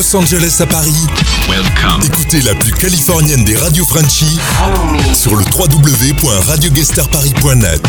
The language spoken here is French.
Los Angeles à Paris. Welcome. Écoutez la plus californienne des radios Frenchy sur le www.radioguestarparis.net.